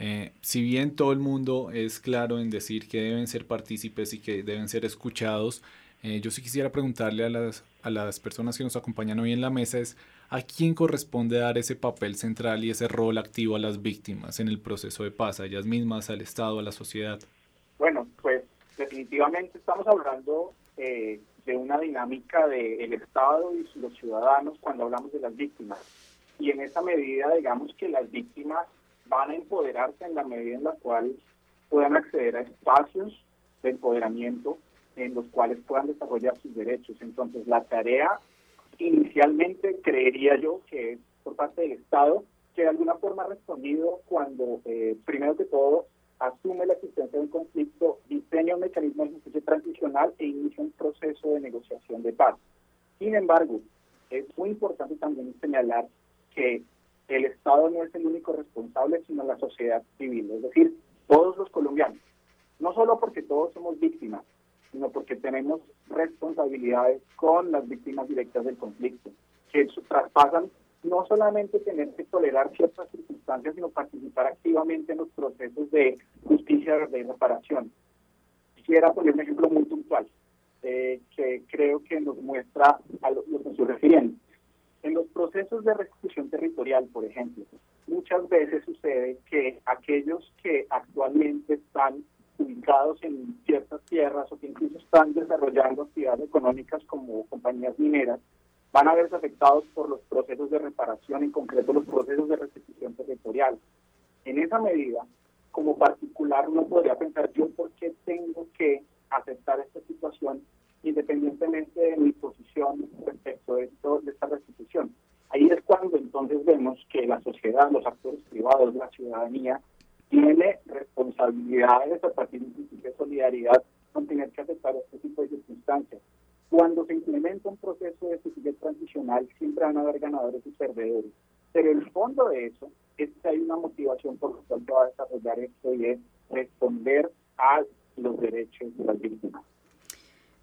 Eh, si bien todo el mundo es claro en decir que deben ser partícipes y que deben ser escuchados, eh, yo sí quisiera preguntarle a las, a las personas que nos acompañan hoy en la mesa es a quién corresponde dar ese papel central y ese rol activo a las víctimas en el proceso de paz, a ellas mismas, al Estado, a la sociedad. Bueno, pues definitivamente estamos hablando eh, de una dinámica del Estado y los ciudadanos cuando hablamos de las víctimas. Y en esa medida, digamos que las víctimas van a empoderarse en la medida en la cual puedan acceder a espacios de empoderamiento en los cuales puedan desarrollar sus derechos. Entonces, la tarea inicialmente creería yo que es por parte del Estado, que de alguna forma ha respondido cuando, eh, primero que todo, asume la existencia de un conflicto, diseña un mecanismo de justicia transicional e inicia un proceso de negociación de paz. Sin embargo, es muy importante también señalar que el Estado no es el único responsable, sino la sociedad civil, es decir, todos los colombianos. No solo porque todos somos víctimas, sino porque tenemos responsabilidades con las víctimas directas del conflicto, que traspasan no solamente tener que tolerar ciertas circunstancias, sino participar activamente en los procesos de justicia de reparación. Quisiera poner un ejemplo muy puntual eh, que creo que nos muestra a lo, que estoy refiriendo. En los procesos de restitución territorial, por ejemplo, muchas veces sucede que aquellos que actualmente están ubicados en ciertas tierras o que incluso están desarrollando actividades económicas como compañías mineras, van a verse afectados por los procesos de reparación, en concreto los procesos de restitución territorial. En esa medida, como particular, uno podría pensar, yo por qué tengo que aceptar esta situación independientemente de mi posición respecto de, esto, de esta restitución. Ahí es cuando entonces vemos que la sociedad, los actores privados, la ciudadanía, tiene responsabilidades a partir de un principio de solidaridad con tener que aceptar este tipo de circunstancias. Cuando se implementa un proceso de justicia transicional, siempre van a haber ganadores y perdedores. Pero el fondo de eso es que hay una motivación por la cual va a desarrollar esto y es responder a los derechos de las víctimas.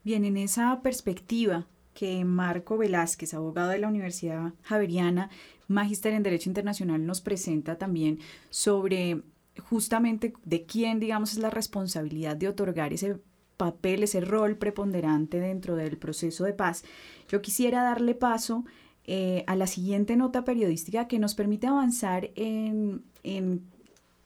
Bien, en esa perspectiva que Marco Velázquez, abogado de la Universidad Javeriana, magíster en Derecho Internacional, nos presenta también sobre justamente de quién, digamos, es la responsabilidad de otorgar ese papel, ese rol preponderante dentro del proceso de paz, yo quisiera darle paso eh, a la siguiente nota periodística que nos permite avanzar en, en,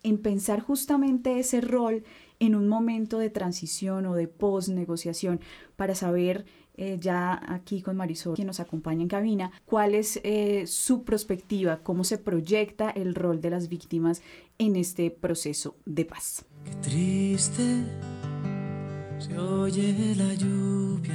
en pensar justamente ese rol en un momento de transición o de post-negociación para saber eh, ya aquí con Marisol, quien nos acompaña en cabina, cuál es eh, su perspectiva, cómo se proyecta el rol de las víctimas en este proceso de paz. Qué triste se oye la lluvia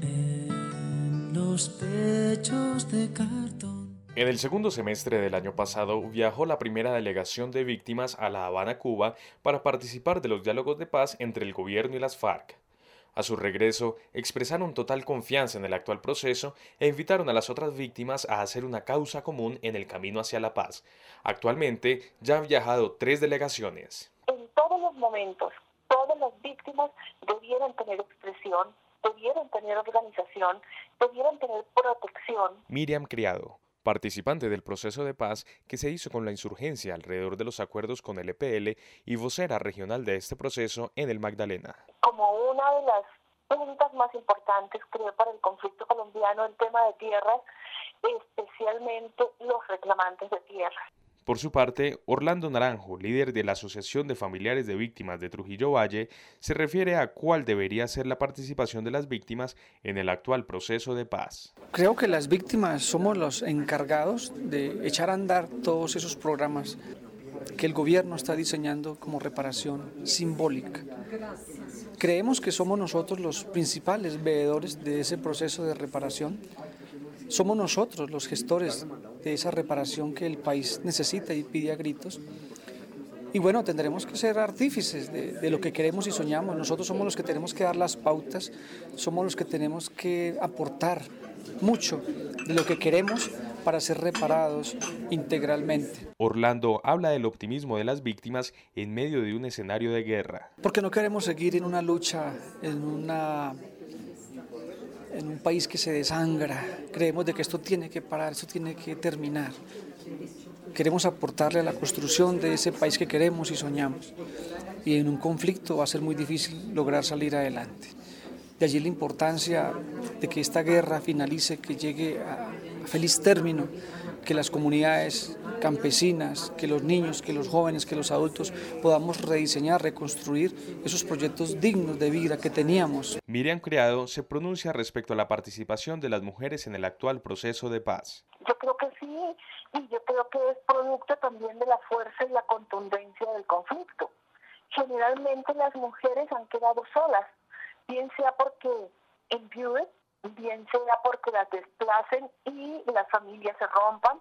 en los pechos de cartón. En el segundo semestre del año pasado viajó la primera delegación de víctimas a La Habana, Cuba, para participar de los diálogos de paz entre el gobierno y las FARC. A su regreso, expresaron total confianza en el actual proceso e invitaron a las otras víctimas a hacer una causa común en el camino hacia la paz. Actualmente ya han viajado tres delegaciones los momentos, todas las víctimas debieran tener expresión, debieran tener organización, debieran tener protección. Miriam Criado, participante del proceso de paz que se hizo con la insurgencia alrededor de los acuerdos con el EPL y vocera regional de este proceso en el Magdalena. Como una de las puntas más importantes, creo, para el conflicto colombiano, el tema de tierras, especialmente los reclamantes de tierra. Por su parte, Orlando Naranjo, líder de la Asociación de Familiares de Víctimas de Trujillo Valle, se refiere a cuál debería ser la participación de las víctimas en el actual proceso de paz. Creo que las víctimas somos los encargados de echar a andar todos esos programas que el gobierno está diseñando como reparación simbólica. Creemos que somos nosotros los principales veedores de ese proceso de reparación somos nosotros los gestores de esa reparación que el país necesita y pide a gritos. Y bueno, tendremos que ser artífices de, lo que queremos y soñamos. Nosotros somos los que tenemos que dar las pautas, somos los que tenemos que aportar mucho de lo que queremos para ser reparados integralmente. Orlando habla del optimismo de las víctimas en medio de un escenario de guerra. Porque no queremos seguir en una lucha, en una en un país que se desangra. Creemos de que esto tiene que parar, esto tiene que terminar. Queremos aportarle a la construcción de ese país que queremos y soñamos. Y en un conflicto va a ser muy difícil lograr salir adelante. De allí la importancia de que esta guerra finalice, que llegue a feliz término, que las comunidades campesinas, que los niños, que los jóvenes, que los adultos podamos rediseñar, reconstruir esos proyectos dignos de vida que teníamos. Miriam Criado se pronuncia respecto a la participación de las mujeres en el actual proceso de paz. Yo creo que sí, y yo creo que es producto también de la fuerza y la contundencia del conflicto. Generalmente las mujeres han quedado solas, bien sea porque enviuden, bien sea porque las desplacen y las familias se rompan,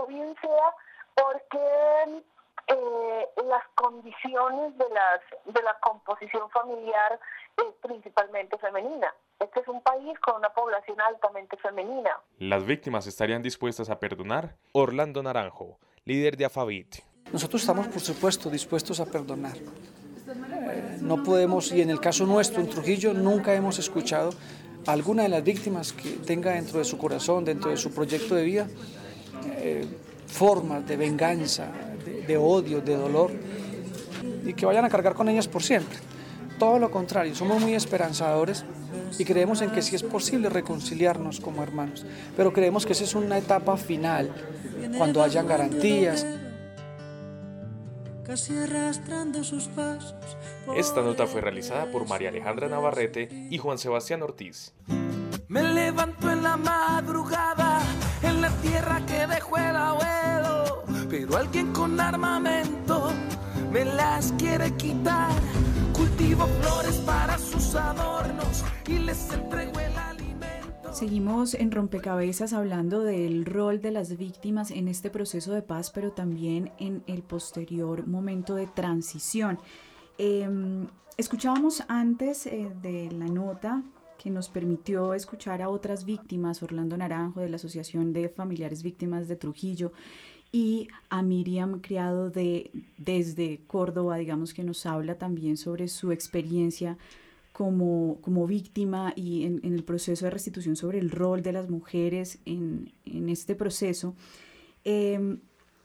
o bien sea porque eh, las condiciones de, las, de la composición familiar es principalmente femenina. Este es un país con una población altamente femenina. ¿Las víctimas estarían dispuestas a perdonar? Orlando Naranjo, líder de Afavit. Nosotros estamos, por supuesto, dispuestos a perdonar. Eh, no podemos, y en el caso nuestro, en Trujillo, nunca hemos escuchado alguna de las víctimas que tenga dentro de su corazón, dentro de su proyecto de vida, eh, formas de venganza, de, odio, de dolor, y que vayan a cargar con ellas por siempre. Todo lo contrario, somos muy esperanzadores y creemos en que sí es posible reconciliarnos como hermanos, pero creemos que esa es una etapa final, cuando hayan garantías. Esta nota fue realizada por María Alejandra Navarrete y Juan Sebastián Ortiz. Me levanto en la madrugada en la tierra que dejó el abuelo, pero alguien con armamento me las quiere quitar. Cultivo flores para sus adornos y les entrego el. Seguimos en rompecabezas hablando del rol de las víctimas en este proceso de paz, pero también en el posterior momento de transición. Em, escuchábamos antes eh, de la nota que nos permitió escuchar a otras víctimas, Orlando Naranjo de la Asociación de Familiares Víctimas de Trujillo y a Miriam Criado de, desde Córdoba, digamos que nos habla también sobre su experiencia como, como víctima y en, el proceso de restitución sobre el rol de las mujeres en, en este proceso. Em,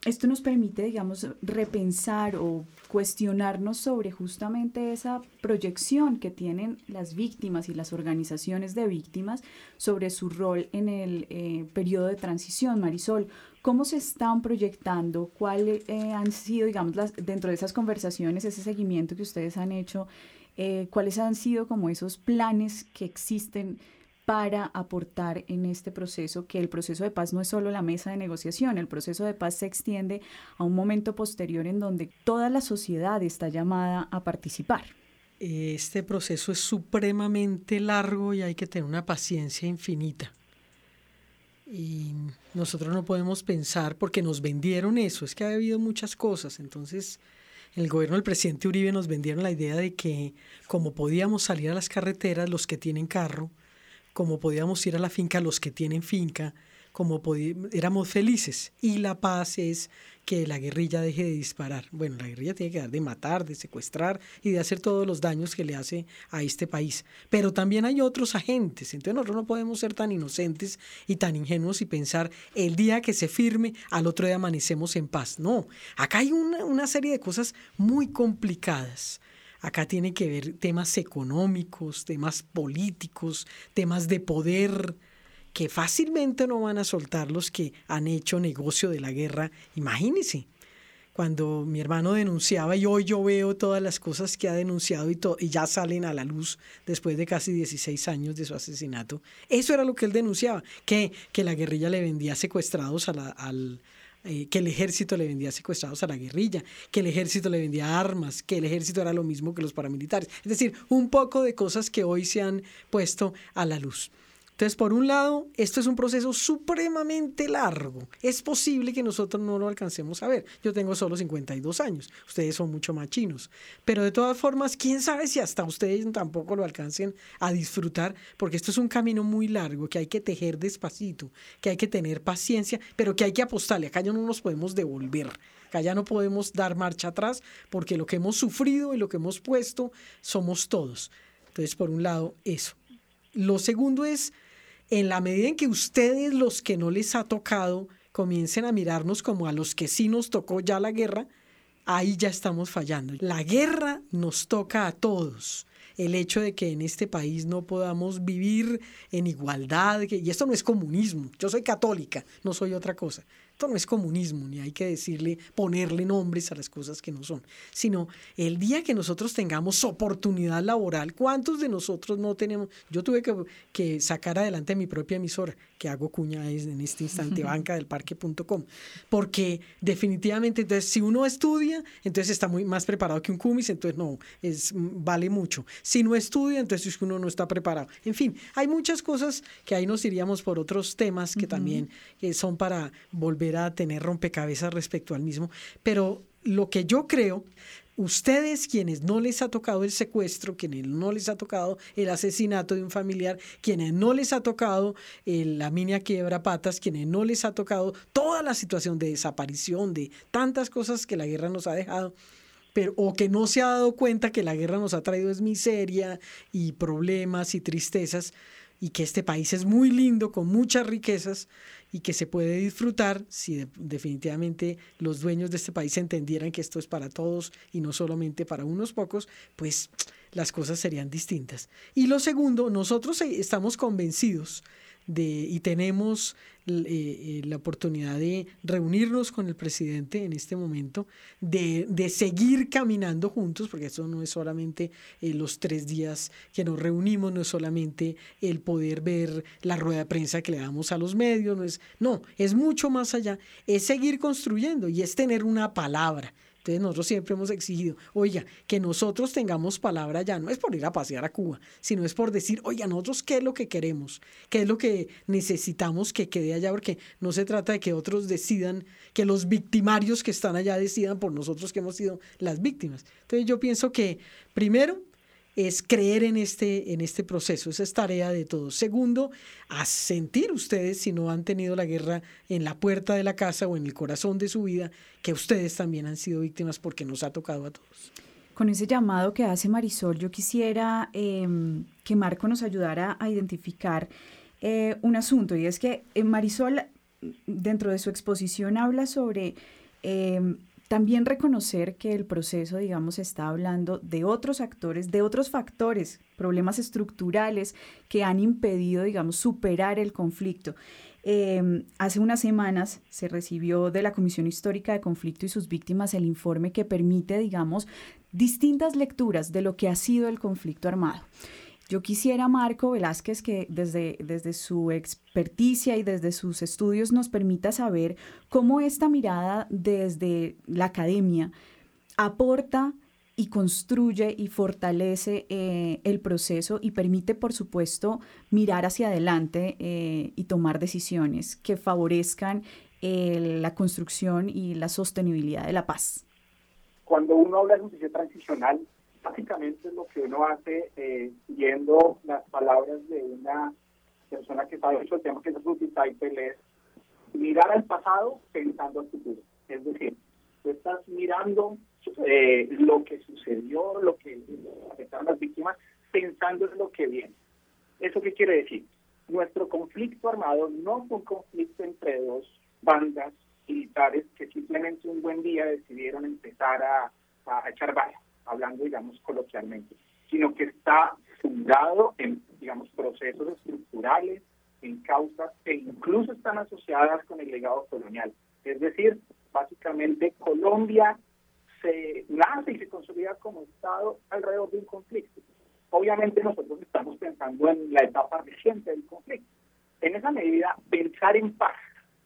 esto nos permite, digamos, repensar o cuestionarnos sobre justamente esa proyección que tienen las víctimas y las organizaciones de víctimas sobre su rol en el eh, periodo de transición. Marisol, ¿cómo se están proyectando? ¿Cuáles eh, han sido, digamos, las, dentro de esas conversaciones, ese seguimiento que ustedes han hecho? Eh, ¿Cuáles han sido como esos planes que existen? para aportar en este proceso, que el proceso de paz no es solo la mesa de negociación, el proceso de paz se extiende a un momento posterior en donde toda la sociedad está llamada a participar. Este proceso es supremamente largo y hay que tener una paciencia infinita. Y nosotros no podemos pensar, porque nos vendieron eso, es que ha habido muchas cosas, entonces el gobierno del presidente Uribe nos vendieron la idea de que como podíamos salir a las carreteras, los que tienen carro, como podíamos ir a la finca los que tienen finca, como éramos felices. Y la paz es que la guerrilla deje de disparar. Bueno, la guerrilla tiene que dar de matar, de secuestrar y de hacer todos los daños que le hace a este país. Pero también hay otros agentes. Entonces nosotros no podemos ser tan inocentes y tan ingenuos y pensar el día que se firme, al otro día amanecemos en paz. No, acá hay una, una serie de cosas muy complicadas Acá tiene que ver temas económicos, temas políticos, temas de poder que fácilmente no van a soltar los que han hecho negocio de la guerra. Imagínense, cuando mi hermano denunciaba y hoy yo veo todas las cosas que ha denunciado y, y ya salen a la luz después de casi 16 años de su asesinato, eso era lo que él denunciaba, que, que la guerrilla le vendía secuestrados a la, al... Eh, que el ejército le vendía secuestrados a la guerrilla, que el ejército le vendía armas, que el ejército era lo mismo que los paramilitares. Es decir, un poco de cosas que hoy se han puesto a la luz. Entonces, por un lado, esto es un proceso supremamente largo. Es posible que nosotros no lo alcancemos a ver. Yo tengo solo 52 años, ustedes son mucho más chinos. Pero de todas formas, quién sabe si hasta ustedes tampoco lo alcancen a disfrutar, porque esto es un camino muy largo que hay que tejer despacito, que hay que tener paciencia, pero que hay que apostarle. Acá ya no nos podemos devolver. Acá ya no podemos dar marcha atrás, porque lo que hemos sufrido y lo que hemos puesto somos todos. Entonces, por un lado, eso. Lo segundo es en la medida en que ustedes, los que no les ha tocado, comiencen a mirarnos como a los que sí nos tocó ya la guerra, ahí ya estamos fallando. La guerra nos toca a todos. El hecho de que en este país no podamos vivir en igualdad, y esto no es comunismo, yo soy católica, no soy otra cosa. Esto no es comunismo, ni hay que decirle, ponerle nombres a las cosas que no son, sino el día que nosotros tengamos oportunidad laboral, ¿cuántos de nosotros no tenemos? Yo tuve que, que sacar adelante mi propia emisora, que hago cuña en este instante, banca del parque.com, porque definitivamente, entonces, si uno estudia, entonces está muy más preparado que un cumis, entonces no, es, vale mucho. Si no estudia, entonces uno no está preparado. En fin, hay muchas cosas que ahí nos iríamos por otros temas que también eh, son para volver a tener rompecabezas respecto al mismo, pero lo que yo creo, ustedes quienes no les ha tocado el secuestro, quienes no les ha tocado el asesinato de un familiar, quienes no les ha tocado la mina quiebra patas, quienes no les ha tocado toda la situación de desaparición, de tantas cosas que la guerra nos ha dejado, pero, o que no se ha dado cuenta que la guerra nos ha traído es miseria y problemas y tristezas, y que este país es muy lindo, con muchas riquezas, y que se puede disfrutar si definitivamente los dueños de este país entendieran que esto es para todos y no solamente para unos pocos, pues las cosas serían distintas. Y lo segundo, nosotros eh, estamos convencidos de, y tenemos eh, eh, la oportunidad de reunirnos con el presidente en este momento, de, de seguir caminando juntos, porque eso no es solamente eh, los tres días que nos reunimos, no es solamente el poder ver la rueda de prensa que le damos a los medios, no es, no, es mucho más allá, es seguir construyendo y es tener una palabra. Entonces nosotros siempre hemos exigido, oiga, que nosotros tengamos palabra ya, no es por ir a pasear a Cuba, sino es por decir, oiga, nosotros qué es lo que queremos, qué es lo que necesitamos que quede allá, porque no se trata de que otros decidan, que los victimarios que están allá decidan por nosotros que hemos sido las víctimas. Entonces yo pienso que primero es creer en este, en este proceso, esa es tarea de todos. Segundo, a sentir ustedes, si no han tenido la guerra en la puerta de la casa o en el corazón de su vida, que ustedes también han sido víctimas porque nos ha tocado a todos. Con ese llamado que hace Marisol, yo quisiera em, que Marco nos ayudara a identificar eh, un asunto, y es que eh, Marisol, dentro de su exposición, habla sobre em, también reconocer que el proceso, digamos, está hablando de otros actores, de otros factores, problemas estructurales que han impedido, digamos, superar el conflicto. Em, hace unas semanas se recibió de la Comisión Histórica de Conflicto y sus víctimas el informe que permite, digamos, distintas lecturas de lo que ha sido el conflicto armado. Yo quisiera, Marco Velázquez, que desde, desde su experticia y desde sus estudios nos permita saber cómo esta mirada desde la academia aporta y construye y fortalece eh, el proceso y permite, por supuesto, mirar hacia adelante eh, y tomar decisiones que favorezcan eh, la construcción y la sostenibilidad de la paz. Cuando uno habla de justicia transicional, básicamente lo que uno hace eh, siguiendo las palabras de una persona que sabe mucho el tema, que es Ruth Taipel, es mirar al pasado pensando al futuro. Es decir, tú estás mirando eh, lo que sucedió, lo que afectaron las víctimas, pensando en lo que viene. ¿Eso qué quiere decir? Nuestro conflicto armado no fue un conflicto entre dos bandas militares que simplemente un buen día decidieron empezar a, a echar balas hablando, digamos, coloquialmente, sino que está fundado en, digamos, procesos estructurales, en causas que incluso están asociadas con el legado colonial. Es decir, básicamente Colombia se nace y se consolida como Estado alrededor de un conflicto. Obviamente nosotros estamos pensando en la etapa reciente del conflicto. En esa medida, pensar en paz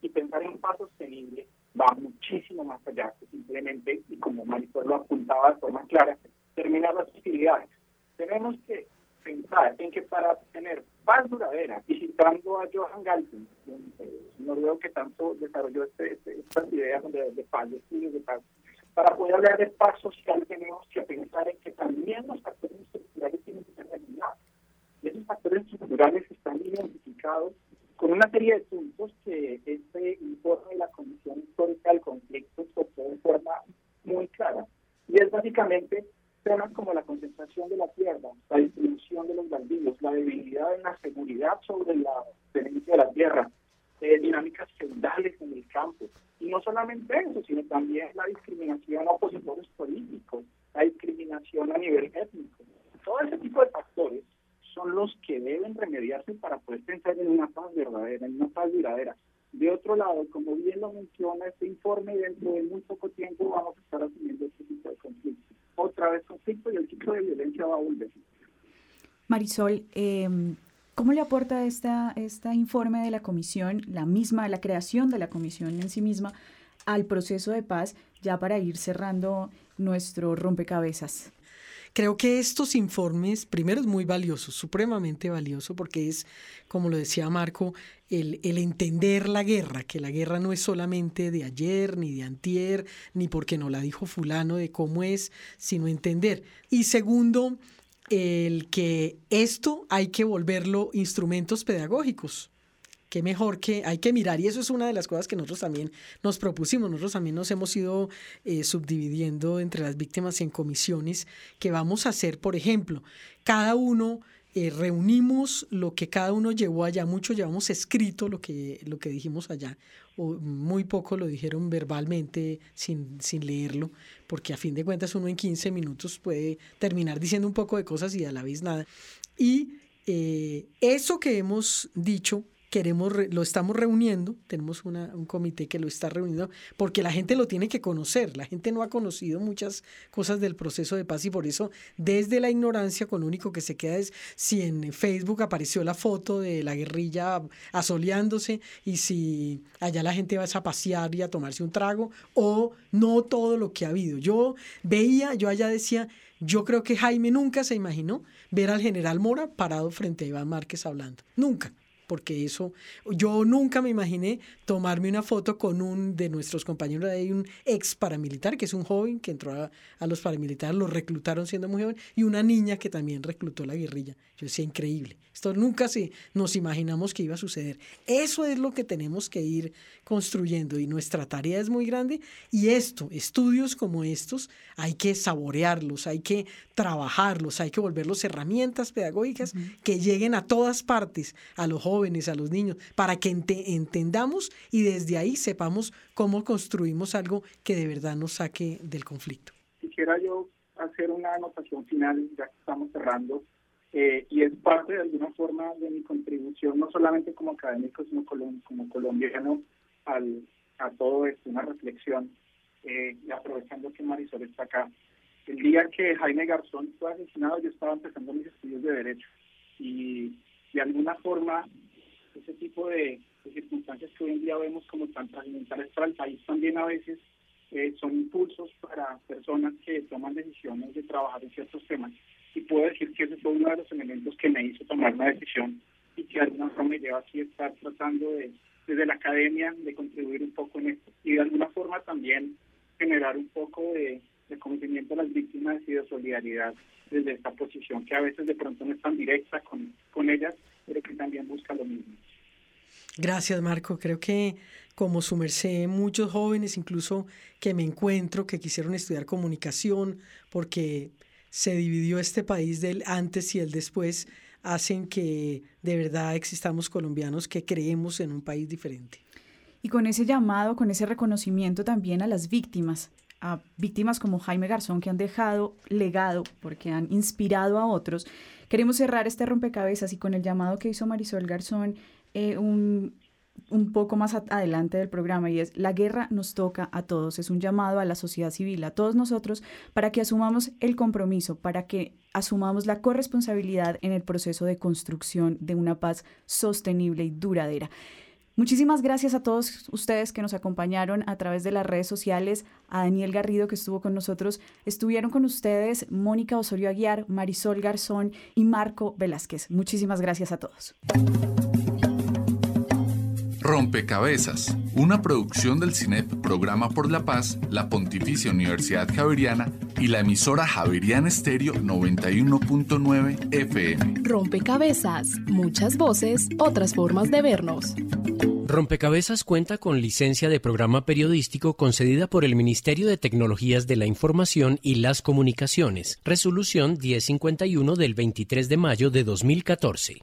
y pensar en paz sostenible va muchísimo más allá que simplemente, y como Marisol lo apuntaba de forma clara, terminar las hostilidades. Tenemos que pensar en que para tener paz duradera, y citando a Johan Galtung, un noruego que tanto desarrolló este, este, estas ideas de, de paz, de estudios de paz, para poder hablar de paz social tenemos que pensar en que también los factores estructurales tienen que ser regulados. Y esos factores estructurales están identificados con una serie de puntos que este informe de la Comisión Histórica del Conflicto expresó de forma muy clara. Y es básicamente temas como la la distribución de los baldíos, la debilidad en la seguridad sobre la tenencia de la tierra, eh, dinámicas feudales en el campo. Y no solamente eso, sino también la discriminación a opositores políticos, la discriminación a nivel étnico. Todo ese tipo de factores son los que deben remediarse para poder pensar en una paz verdadera, en una paz duradera. De otro lado, como bien lo menciona este informe, dentro de muy poco tiempo vamos a estar asumiendo este tipo de conflicto. Otra vez conflicto y el ciclo de violencia va a volver. Marisol, eh, ¿cómo le aporta esta, este informe de la comisión, la misma, la creación de la comisión en sí misma, al proceso de paz, ya para ir cerrando nuestro rompecabezas? Creo que estos informes, primero es muy valioso, supremamente valioso, porque es, como lo decía Marco, el, el, entender la guerra, que la guerra no es solamente de ayer, ni de antier, ni porque no la dijo fulano de cómo es, sino entender. Y segundo, el que esto hay que volverlo instrumentos pedagógicos qué mejor que hay que mirar. Y eso es una de las cosas que nosotros también nos propusimos. Nosotros también nos hemos ido eh, subdividiendo entre las víctimas en comisiones que vamos a hacer, por ejemplo, cada uno eh, reunimos lo que cada uno llevó allá, mucho llevamos escrito lo que, lo que dijimos allá, o muy poco lo dijeron verbalmente sin, sin leerlo, porque a fin de cuentas uno en 15 minutos puede terminar diciendo un poco de cosas y a la vez nada. Y eh, eso que hemos dicho queremos, lo estamos reuniendo, tenemos una, un comité que lo está reuniendo, porque la gente lo tiene que conocer, la gente no ha conocido muchas cosas del proceso de paz y por eso desde la ignorancia con lo único que se queda es si en Facebook apareció la foto de la guerrilla asoleándose y si allá la gente va a pasear y a tomarse un trago o no todo lo que ha habido. Yo veía, yo allá decía, yo creo que Jaime nunca se imaginó ver al general Mora parado frente a Iván Márquez hablando, nunca porque eso, yo nunca me imaginé tomarme una foto con un de nuestros compañeros de ahí, un ex paramilitar, que es un joven que entró a, a, los paramilitares, lo reclutaron siendo muy joven, y una niña que también reclutó la guerrilla. Yo decía, increíble. Esto nunca se, nos imaginamos que iba a suceder. Eso es lo que tenemos que ir construyendo y nuestra tarea es muy grande y esto, estudios como estos, hay que saborearlos, hay que trabajarlos, hay que volverlos herramientas pedagógicas uh -huh. que lleguen a todas partes, a los jóvenes, a los niños, para que ent entendamos y desde ahí sepamos cómo construimos algo que de verdad nos saque del conflicto. Quisiera yo hacer una anotación final, ya que estamos cerrando, eh, y es parte de alguna forma de mi contribución, no solamente como académico, sino como colombiano al, a todo esto, una reflexión, eh, y aprovechando que Marisol está acá. El día que Jaime Garzón fue asesinado, yo estaba empezando mis estudios de Derecho, y de alguna forma ese tipo de, de circunstancias que hoy en día vemos como tan trascendentales para el país también a veces eh, son impulsos para personas que toman decisiones de trabajar en ciertos temas y puedo decir que ese fue uno de los elementos que me hizo tomar una decisión y que alguna forma me lleva así a estar tratando de, desde la academia de contribuir un poco en esto y de alguna forma también generar un poco de, de conocimiento a las víctimas y de solidaridad desde esta posición que a veces de pronto no es tan directa con, con ellas, pero que también busca lo mismo. Gracias, Marco. Creo que como su merced, muchos jóvenes incluso que me encuentro, que quisieron estudiar comunicación, porque se dividió este país del antes y el después, hacen que de verdad existamos colombianos que creemos en un país diferente. Y con ese llamado, con ese reconocimiento también a las víctimas, a víctimas como Jaime Garzón que han dejado legado porque han inspirado a otros, queremos cerrar este rompecabezas y con el llamado que hizo Marisol Garzón eh, un, un poco más adelante del programa y es la guerra nos toca a todos, es un llamado a la sociedad civil, a todos nosotros, para que asumamos el compromiso, para que asumamos la corresponsabilidad en el proceso de construcción de una paz sostenible y duradera. Muchísimas gracias a todos ustedes que nos acompañaron a través de las redes sociales, a Daniel Garrido que estuvo con nosotros, estuvieron con ustedes Mónica Osorio Aguiar, Marisol Garzón y Marco Velázquez. Muchísimas gracias a todos. Rompecabezas, una producción del CINEP Programa por la Paz, la Pontificia Universidad Javeriana y la emisora Javeriana Estéreo 91.9 FM. Rompecabezas, muchas voces, otras formas de vernos. Rompecabezas cuenta con licencia de programa periodístico concedida por el Ministerio de Tecnologías de la Información y las Comunicaciones, resolución 1051 del 23 de mayo de 2014.